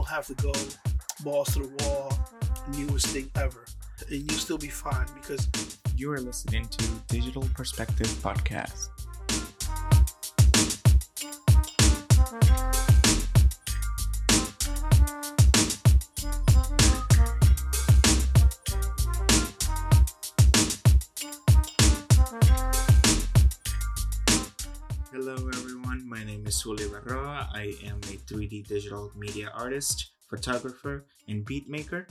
don't have to go balls to the wall, newest thing ever, and you'll still be fine because You are listening to Digital Perspective Podcast. I am a 3D digital media artist, photographer, and beat maker.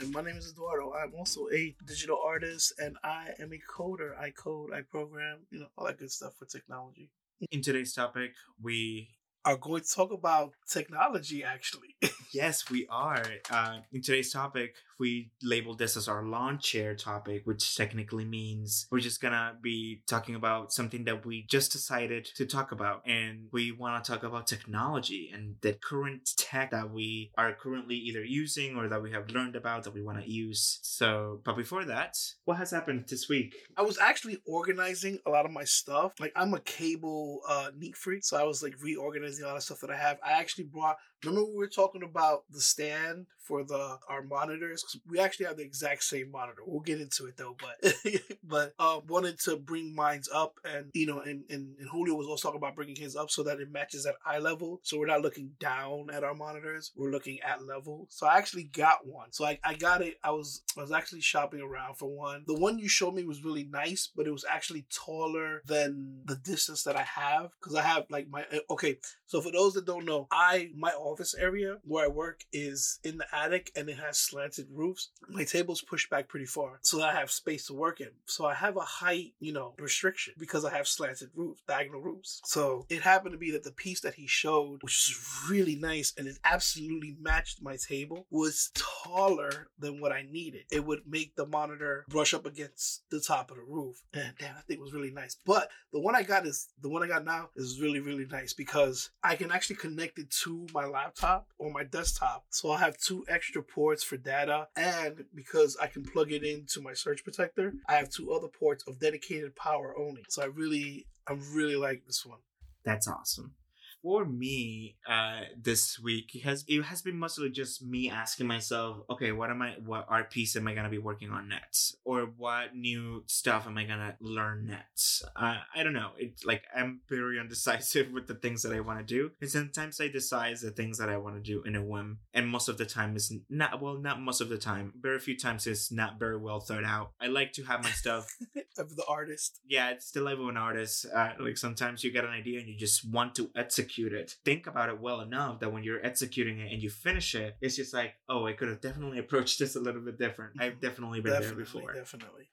And my name is Eduardo. I'm also a digital artist and I am a coder. I code, I program, you know, all that good stuff for technology. In today's topic, we Are going to talk about technology actually. Yes, we are. Uh, in today's topic, we labeled this as our lawn chair topic, which technically means we're just gonna be talking about something that we just decided to talk about. And we wanna talk about technology and the current tech that we are currently either using or that we have learned about that we wanna use. So, but before that, what has happened this week? I was actually organizing a lot of my stuff. Like I'm a cable uh neat freak, so I was like reorganizing a lot of stuff that I have. I actually brought remember we were talking about the stand for the our monitors? we actually have the exact same monitor. We'll get into it though but but uh wanted to bring mine's up and you know and, and and julio was also talking about bringing his up so that it matches at eye level. So we're not looking down at our monitors. We're looking at level. So i actually got one. So i, I got it. I was i was actually shopping around for one. The one you showed me was really nice but it was actually taller than the distance that i have. Because i have like my okay. So for those that don't know, I my office area where I work is in the attic and it has slanted roofs. My table's pushed back pretty far, so that I have space to work in. So I have a height, you know, restriction because I have slanted roofs, diagonal roofs. So it happened to be that the piece that he showed, which is really nice and it absolutely matched my table, was taller than what I needed. It would make the monitor brush up against the top of the roof. And damn, that thing was really nice. But the one I got is the one I got now is really, really nice because I can actually connect it to my laptop or my desktop. So I'll have two extra ports for data. And because I can plug it into my surge protector, I have two other ports of dedicated power only. So I really, I really like this one. That's awesome. For me, uh, this week it has it has been mostly just me asking myself, okay, what am I, what art piece am I gonna be working on next, or what new stuff am I gonna learn next? Uh, I don't know. It's like I'm very undecisive with the things that I want to do, and sometimes I decide the things that I want to do in a whim, and most of the time is not well, not most of the time. Very few times it's not very well thought out. I like to have my stuff of the artist. yeah, it's the life of an artist. Uh, like sometimes you get an idea and you just want to execute it. Think about it well enough that when you're executing it and you finish it, it's just like, oh, I could have definitely approached this a little bit different. I've definitely been definitely, there before. Definitely.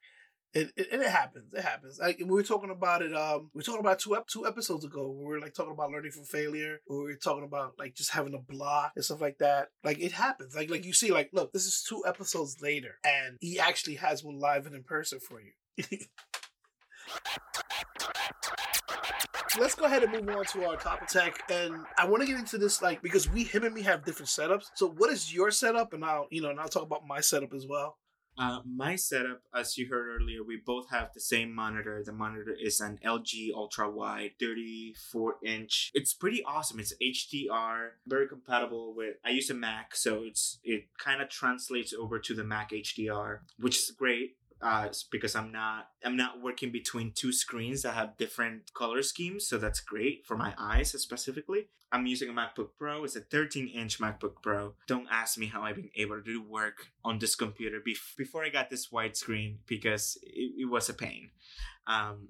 It, it, and it happens. It happens. Like we were talking about it. Um, we were talking about two ep- two episodes ago. We were like talking about learning from failure. We were talking about like just having a block and stuff like that. Like it happens. Like like you see, like look, this is two episodes later, and he actually has one live and in person for you. Let's go ahead and move on to our top tech, and I want to get into this like because we him and me have different setups. So what is your setup, and I'll you know, and I'll talk about my setup as well. Uh, my setup, as you heard earlier, we both have the same monitor. The monitor is an LG ultra wide 34 inch. It's pretty awesome. It's HDR, very compatible with. I use a Mac, so it's it kind of translates over to the Mac HDR, which is great. Uh, because I'm not I'm not working between two screens that have different color schemes, so that's great for my eyes specifically. I'm using a MacBook Pro. It's a 13 inch MacBook Pro. Don't ask me how I've been able to do work on this computer bef- before I got this widescreen because it, it was a pain. Um,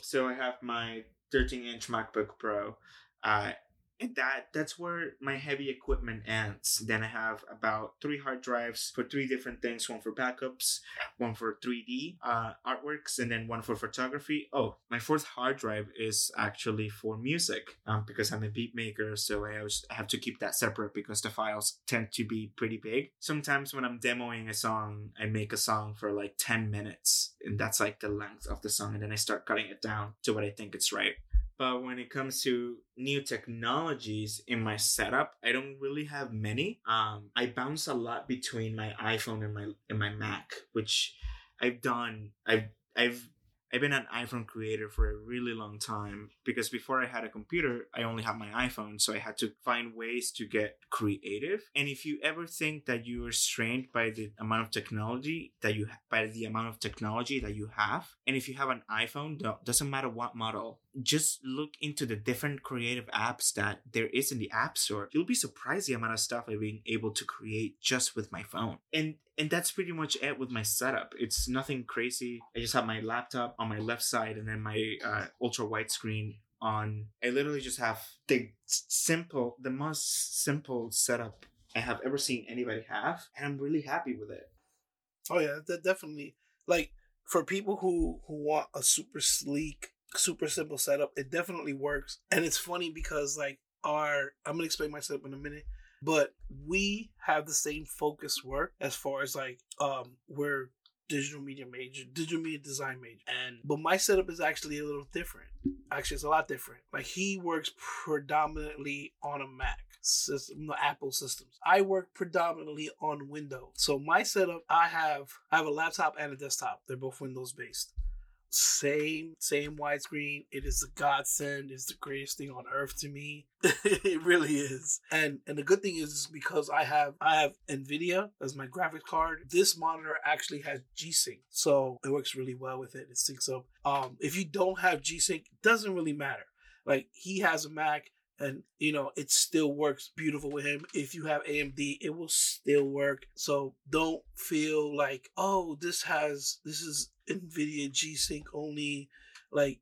so I have my 13 inch MacBook Pro. Uh, and that that's where my heavy equipment ends. Then I have about three hard drives for three different things: one for backups, one for 3D uh, artworks, and then one for photography. Oh, my fourth hard drive is actually for music, um, because I'm a beat maker, so I always have to keep that separate because the files tend to be pretty big. Sometimes when I'm demoing a song, I make a song for like 10 minutes, and that's like the length of the song, and then I start cutting it down to what I think it's right. But when it comes to new technologies in my setup, I don't really have many. Um, I bounce a lot between my iPhone and my and my Mac, which I've done. I've I've I've been an iPhone creator for a really long time because before I had a computer, I only had my iPhone, so I had to find ways to get creative. And if you ever think that you are strained by the amount of technology that you by the amount of technology that you have, and if you have an iPhone, doesn't matter what model, just look into the different creative apps that there is in the App Store. You'll be surprised the amount of stuff I've been able to create just with my phone. And and that's pretty much it with my setup. It's nothing crazy. I just have my laptop on my left side and then my uh, ultra wide screen on. I literally just have the simple, the most simple setup I have ever seen anybody have, and I'm really happy with it. Oh yeah, that definitely like for people who who want a super sleek, super simple setup, it definitely works. And it's funny because like our I'm gonna explain my setup in a minute but we have the same focus work as far as like um we're digital media major, digital media design major. And but my setup is actually a little different. Actually, it's a lot different. Like he works predominantly on a Mac system, the Apple systems. I work predominantly on Windows. So my setup, I have I have a laptop and a desktop. They're both Windows based same same widescreen. It is a godsend. It's the greatest thing on earth to me. It really is. And and the good thing is because i have i have nvidia as my graphics card this monitor actually has g-sync. So it works really well with it. It syncs up. Um if you don't have g-sync doesn't really matter. Like he has a mac and you know it still works beautiful with him. If you have amd it will still work. So don't feel like oh this has this is nvidia g-sync only. Like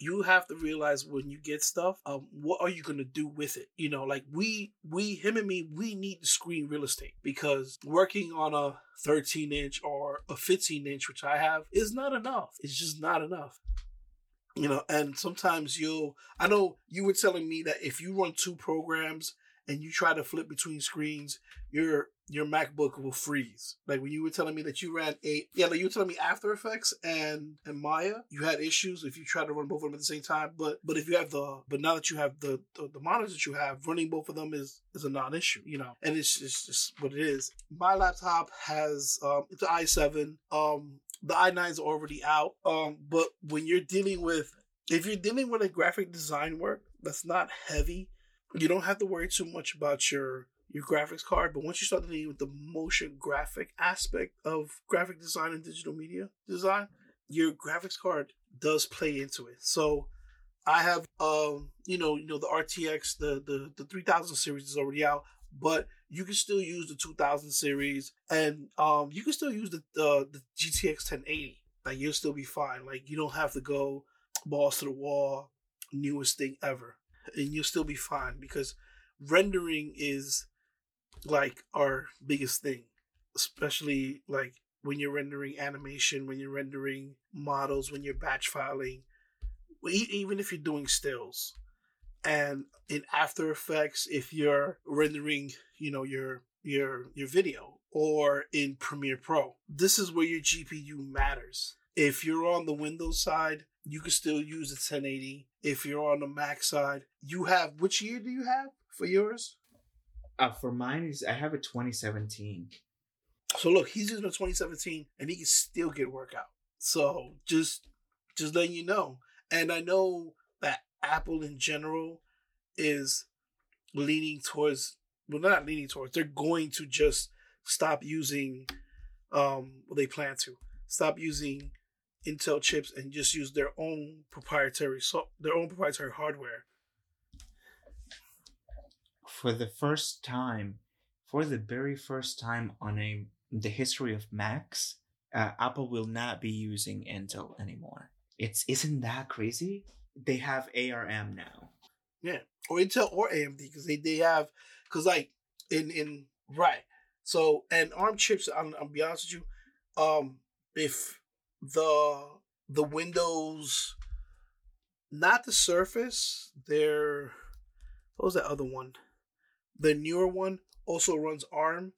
you have to realize when you get stuff um what are you going to do with it? You know like we we him and me we need the screen real estate because working on a 13 inch or a 15 inch which i have is not enough. It's just not enough you know and sometimes you'll i know you were telling me that if you run two programs and you try to flip between screens your your macbook will freeze. Like when you were telling me that you ran eight yeah like you were telling me after effects and and maya you had issues if you try to run both of them at the same time but but if you have the but now that you have the the, the monitors that you have running both of them is is a non-issue you know and it's, it's just what it is. My laptop has um it's an i7 um the i9 is already out. Um, but when you're dealing with, if you're dealing with a graphic design work that's not heavy, you don't have to worry too much about your your graphics card. But once you start dealing with the motion graphic aspect of graphic design and digital media design, your graphics card does play into it. So I have, um, you know, you know the RTX, the the the 3000 series is already out, but you can still use the 2000 series and um you can still use the the GTX 1080 like you'll still be fine. Like you don't have to go balls to the wall newest thing ever. And you'll still be fine because rendering is like our biggest thing. Especially like when you're rendering animation when you're rendering models when you're batch filing even if you're doing stills and in After Effects if you're rendering, you know, your your your video or in Premiere Pro. This is where your GPU matters. If you're on the Windows side, you can still use the 1080. If you're on the Mac side, you have which year do you have for yours? Uh, for mine is I have a 2017. So look, he's using a 2017 and he can still get work out. So just just letting you know. And I know Apple in general is leaning towards well not leaning towards they're going to just stop using um well they plan to stop using Intel chips and just use their own proprietary so their own proprietary hardware. For the first time, for the very first time on a the history of Macs, uh, Apple will not be using Intel anymore. It's isn't that crazy? They have ARM now. Yeah, or Intel or AMD because they they have because like in in right. So and ARM chips. I'm, I'll be honest with you. Um, if the the Windows, not the Surface, their what was that other one? The newer one also runs ARM,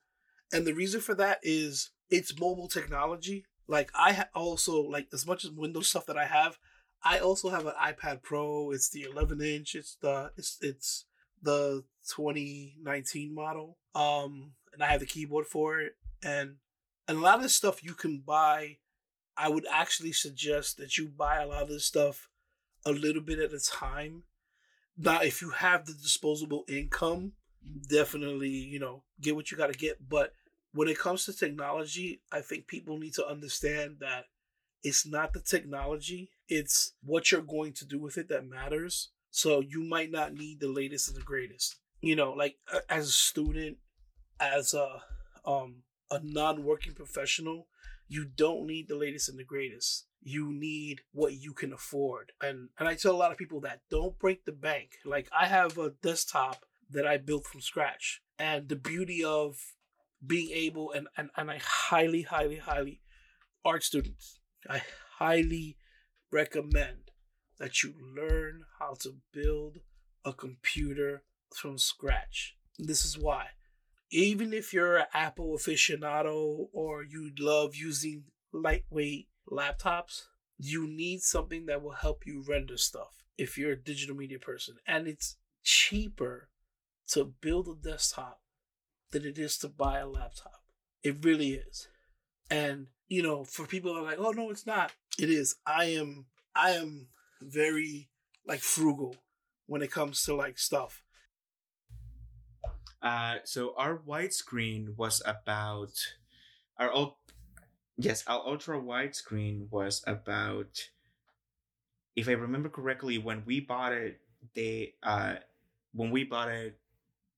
and the reason for that is it's mobile technology. Like I also like as much as Windows stuff that I have, I also have an iPad Pro. It's the 11 inch. It's the it's it's the 2019 model. Um, and I have the keyboard for it, and and a lot of this stuff you can buy I would actually suggest that you buy a lot of this stuff a little bit at a time. Now, if you have the disposable income, definitely, you know, get what you got to get. But when it comes to technology, I think people need to understand that it's not the technology, it's what you're going to do with it that matters. So you might not need the latest and the greatest. You know, like as a student, as a um a non-working professional, you don't need the latest and the greatest. You need what you can afford. And and I tell a lot of people that don't break the bank. Like I have a desktop that I built from scratch. And the beauty of being able and, and, and I highly, highly, highly art students, I highly recommend that you learn how to build a computer from scratch. This is why. Even if you're an Apple aficionado or you love using lightweight laptops, you need something that will help you render stuff if you're a digital media person. And it's cheaper to build a desktop than it is to buy a laptop. It really is. And, you know, for people are like, oh no, it's not. It is. I am I am very like frugal when it comes to like stuff. Uh, so our widescreen was about our old yes our ultra widescreen was about if I remember correctly when we bought it they uh when we bought it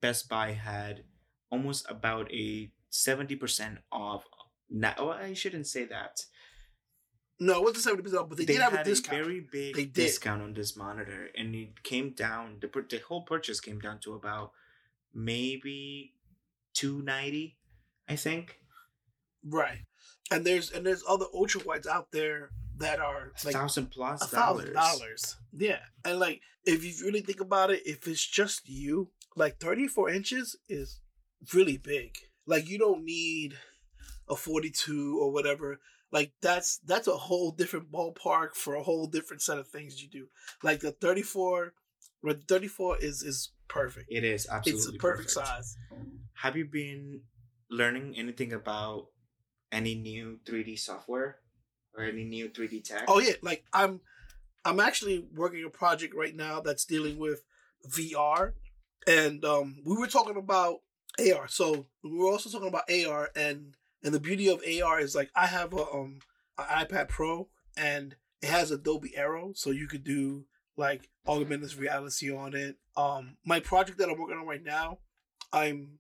Best Buy had almost about a 70% off now oh, I shouldn't say that no, it wasn't seventy percent, but they, they did have a discount. A very big they discount on this monitor, and it came down. the The whole purchase came down to about maybe two ninety, I think. Right, and there's and there's other ultra wides out there that are like thousand plus a thousand dollars. Yeah, and like if you really think about it, if it's just you, like thirty four inches is really big. Like you don't need a forty two or whatever like that's that's a whole different ballpark for a whole different set of things you do. Like the 34 the 34 is is perfect. It is absolutely It's a perfect, perfect, size. Have you been learning anything about any new 3D software or any new 3D tech? Oh yeah, like I'm I'm actually working a project right now that's dealing with VR and um we were talking about AR. So we were also talking about AR and and the beauty of AR is like I have a um an iPad Pro and it has Adobe Aero, so you could do like augmented reality on it. Um, my project that I'm working on right now, I'm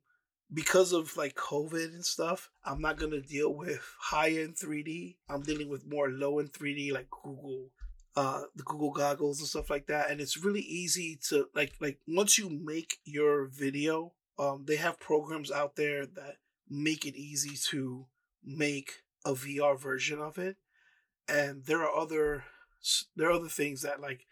because of like COVID and stuff, I'm not gonna deal with high end 3D. I'm dealing with more low end 3D, like Google, uh, the Google goggles and stuff like that. And it's really easy to like like once you make your video, um, they have programs out there that make it easy to make a VR version of it. And there are other there are other things that like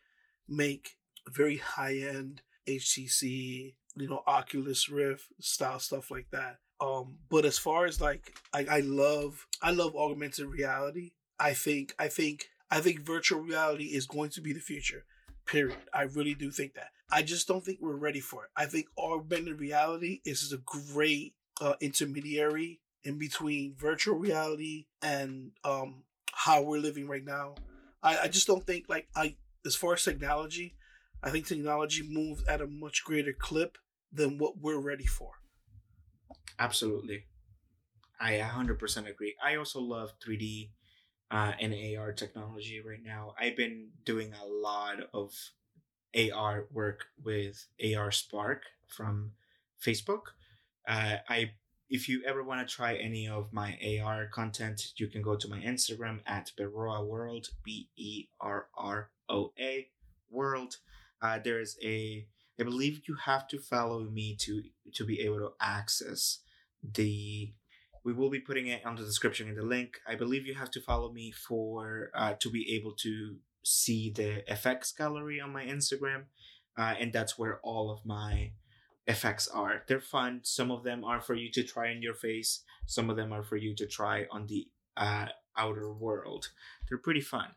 make very high end HTC, you know, Oculus Rift style stuff like that. Um, but as far as like I, I love I love augmented reality. I think I think I think virtual reality is going to be the future. Period. I really do think that. I just don't think we're ready for it. I think augmented reality is a great uh, intermediary in between virtual reality and um, how we're living right now. I, I just don't think like I as far as technology, I think technology moves at a much greater clip than what we're ready for. Absolutely. I 100% agree. I also love 3D uh, and AR technology right now. I've been doing a lot of AR work with AR Spark from Facebook. Uh, I if you ever want to try any of my AR content, you can go to my Instagram at Berroa World, B E R R O A World. Uh, there's a, I believe you have to follow me to to be able to access the. We will be putting it on the description in the link. I believe you have to follow me for uh, to be able to see the effects gallery on my Instagram, uh, and that's where all of my effects are. They're fun. Some of them are for you to try on your face. Some of them are for you to try on the uh, outer world. They're pretty fun.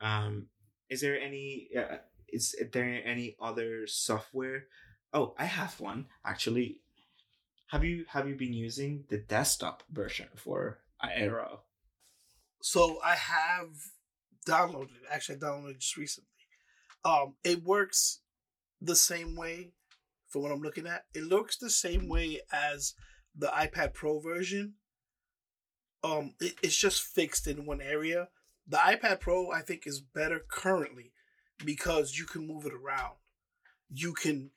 Um, is there any? Uh, is there any other software? Oh, I have one actually. Have you have you been using the desktop version for Aero? So I have downloaded. Actually, I downloaded just recently. Um, it works the same way. For what I'm looking at, it looks the same way as the iPad Pro version. Um, it, it's just fixed in one area. The iPad Pro, I think, is better currently because you can move it around. You can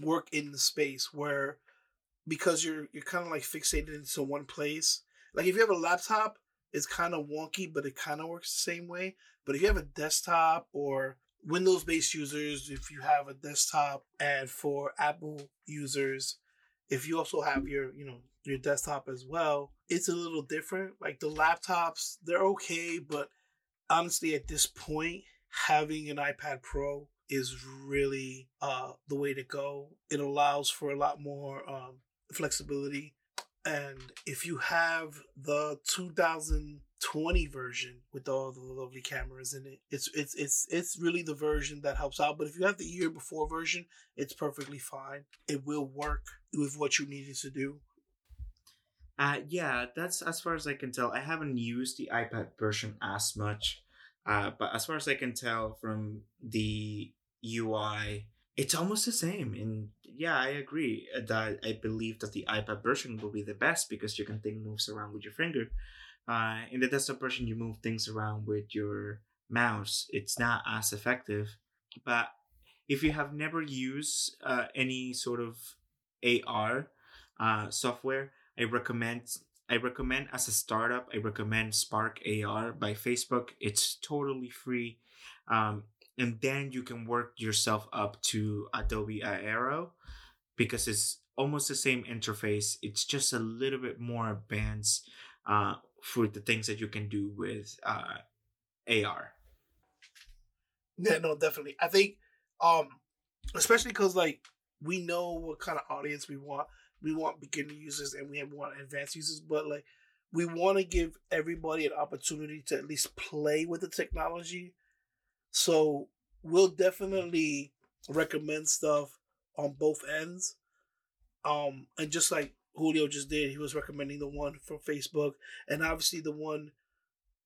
work in the space where because you're you're kind of like fixated into one place. Like if you have a laptop, it's kind of wonky, but it kind of works the same way. But if you have a desktop or Windows based users, if you have a desktop, and for Apple users, if you also have your you know your desktop as well, it's a little different. Like the laptops, they're okay, but honestly, at this point, having an iPad Pro is really uh, the way to go. It allows for a lot more um, flexibility. And if you have the 2020 version with all the lovely cameras in it, it's it's it's it's really the version that helps out. But if you have the year before version, it's perfectly fine. It will work with what you needed to do. Uh, yeah, that's as far as I can tell. I haven't used the iPad version as much, uh, but as far as I can tell from the UI, it's almost the same. And yeah, I agree that I believe that the iPad version will be the best because you can think moves around with your finger. Uh, in the desktop version, you move things around with your mouse. It's not as effective. But if you have never used uh, any sort of AR uh, software, I recommend I recommend as a startup, I recommend Spark AR by Facebook. It's totally free. Um, and then you can work yourself up to Adobe Aero because it's almost the same interface. It's just a little bit more advanced uh, for the things that you can do with uh, AR. Yeah, no, definitely. I think, um, especially because like we know what kind of audience we want. We want beginner users and we want advanced users, but like we want to give everybody an opportunity to at least play with the technology so we'll definitely recommend stuff on both ends. Um, and just like Julio just did, he was recommending the one from Facebook, and obviously the one.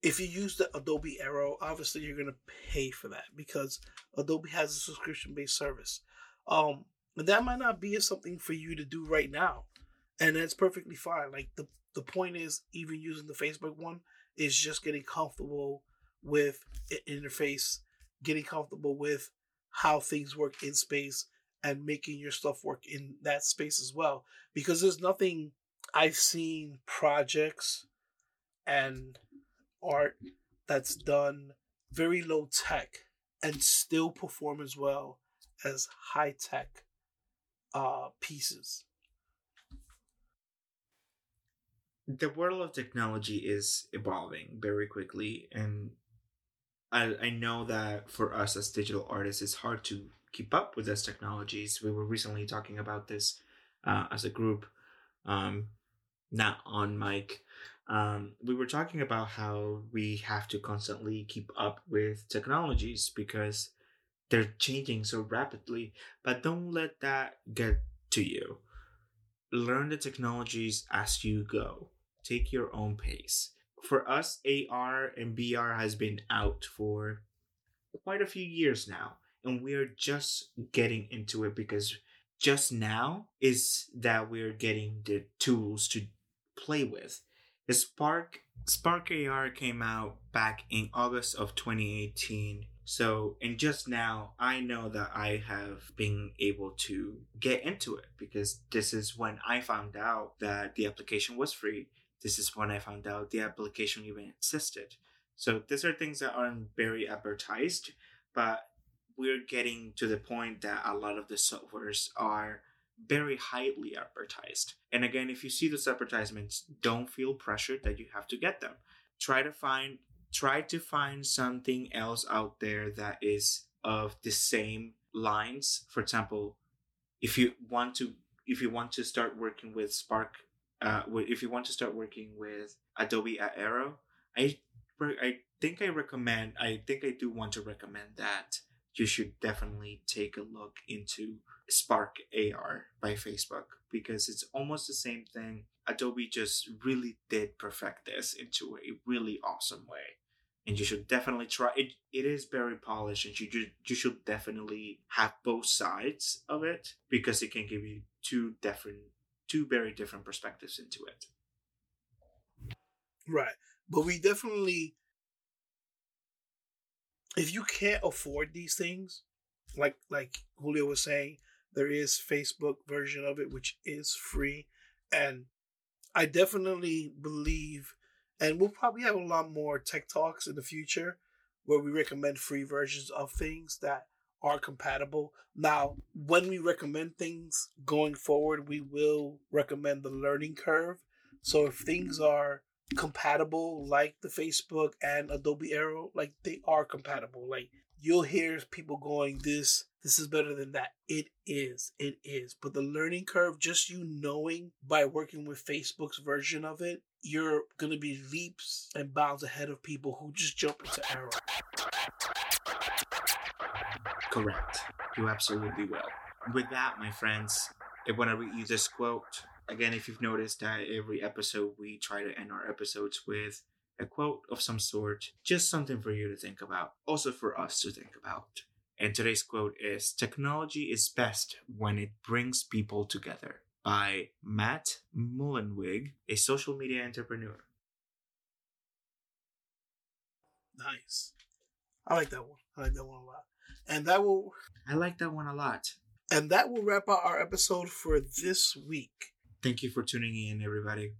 If you use the Adobe Aero, obviously you're gonna pay for that because Adobe has a subscription based service. Um, and that might not be something for you to do right now, and that's perfectly fine. Like the the point is, even using the Facebook one is just getting comfortable with interface getting comfortable with how things work in space and making your stuff work in that space as well. Because there's nothing I've seen projects and art that's done very low tech and still perform as well as high tech uh, pieces. The world of technology is evolving very quickly, and I, I know that for us as digital artists, it's hard to keep up with those technologies. We were recently talking about this uh, as a group, um, not on mic. Um, we were talking about how we have to constantly keep up with technologies because they're changing so rapidly. But don't let that get to you. Learn the technologies as you go. Take your own pace for us, AR and VR has been out for quite a few years now, and we're just getting into it because just now is that we're getting the tools to play with. The Spark Spark AR came out back in August of 2018. So, and just now, I know that I have been able to get into it because this is when I found out that the application was free this is when I found out the application even existed. So these are things that aren't very advertised, but we're getting to the point that a lot of the softwares are very highly advertised. And again, if you see those advertisements, don't feel pressured that you have to get them. Try to find try to find something else out there that is of the same lines. For example, if you want to if you want to start working with Spark uh, if you want to start working with Adobe Aero, I I think I recommend. I think I do want to recommend that you should definitely take a look into Spark AR by Facebook because it's almost the same thing. Adobe just really did perfect this into a really awesome way. And you should definitely try it. It is very polished, and you ju- you should definitely have both sides of it because it can give you two different, two very different perspectives into it. Right. But we definitely if you can't afford these things, like like Julio was saying, there is Facebook version of it which is free and I definitely believe and we'll probably have a lot more tech talks in the future where we recommend free versions of things that are compatible. Now, when we recommend things going forward, we will recommend the learning curve. So if things are compatible like the Facebook and Adobe Aero, like they are compatible. Like you'll hear people going this this is better than that. It is. It is. But the learning curve just you knowing by working with Facebook's version of it, you're going to be leaps and bounds ahead of people who just jump into Aero. Correct. You absolutely will. With that, my friends, I want to read you this quote again, if you've noticed that every episode we try to end our episodes with a quote of some sort, just something for you to think about, also for us to think about. And today's quote is Technology is best when it brings people together by Matt Mullenweg, a social media entrepreneur. Nice. I like that one. I like that one a lot. And that will I like that one a lot. And that will wrap up our episode for this week. Thank you for tuning in, everybody.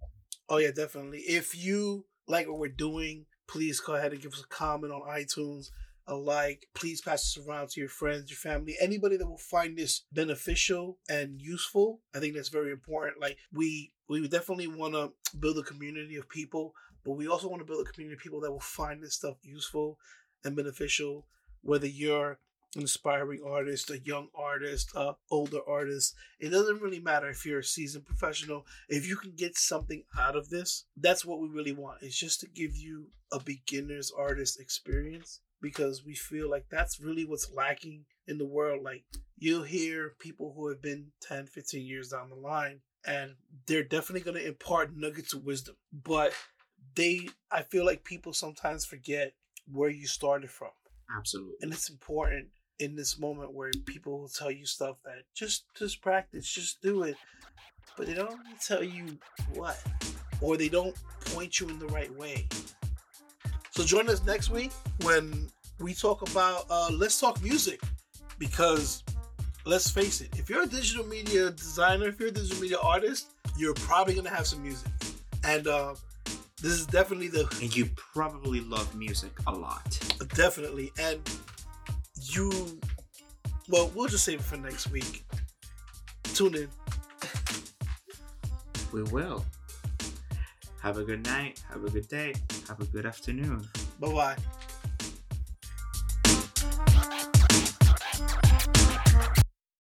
Oh yeah, definitely. If you like what we're doing, please go ahead and give us a comment on iTunes, a like. Please pass this around to your friends, your family, anybody that will find this beneficial and useful. I think that's very important. Like we we definitely want to build a community of people, but we also want to build a community of people that will find this stuff useful and beneficial. Whether you're inspiring artist, a young artist, a older artist. It doesn't really matter if you're a seasoned professional. If you can get something out of this, that's what we really want. It's just to give you a beginner's artist experience because we feel like that's really what's lacking in the world. Like you'll hear people who have been 10, 15 years down the line and they're definitely going to impart nuggets of wisdom, but they I feel like people sometimes forget where you started from. Absolutely. And it's important in this moment where people will tell you stuff that just just practice, just do it, but they don't tell you what, or they don't point you in the right way. So join us next week when we talk about uh, let's talk music because let's face it, if you're a digital media designer, if you're a digital media artist, you're probably gonna have some music, and uh, this is definitely the and you probably love music a lot. Definitely, and you well we'll just save it for next week. Tune in. We will. Have a good night. Have a good day. Have a good afternoon. Bye bye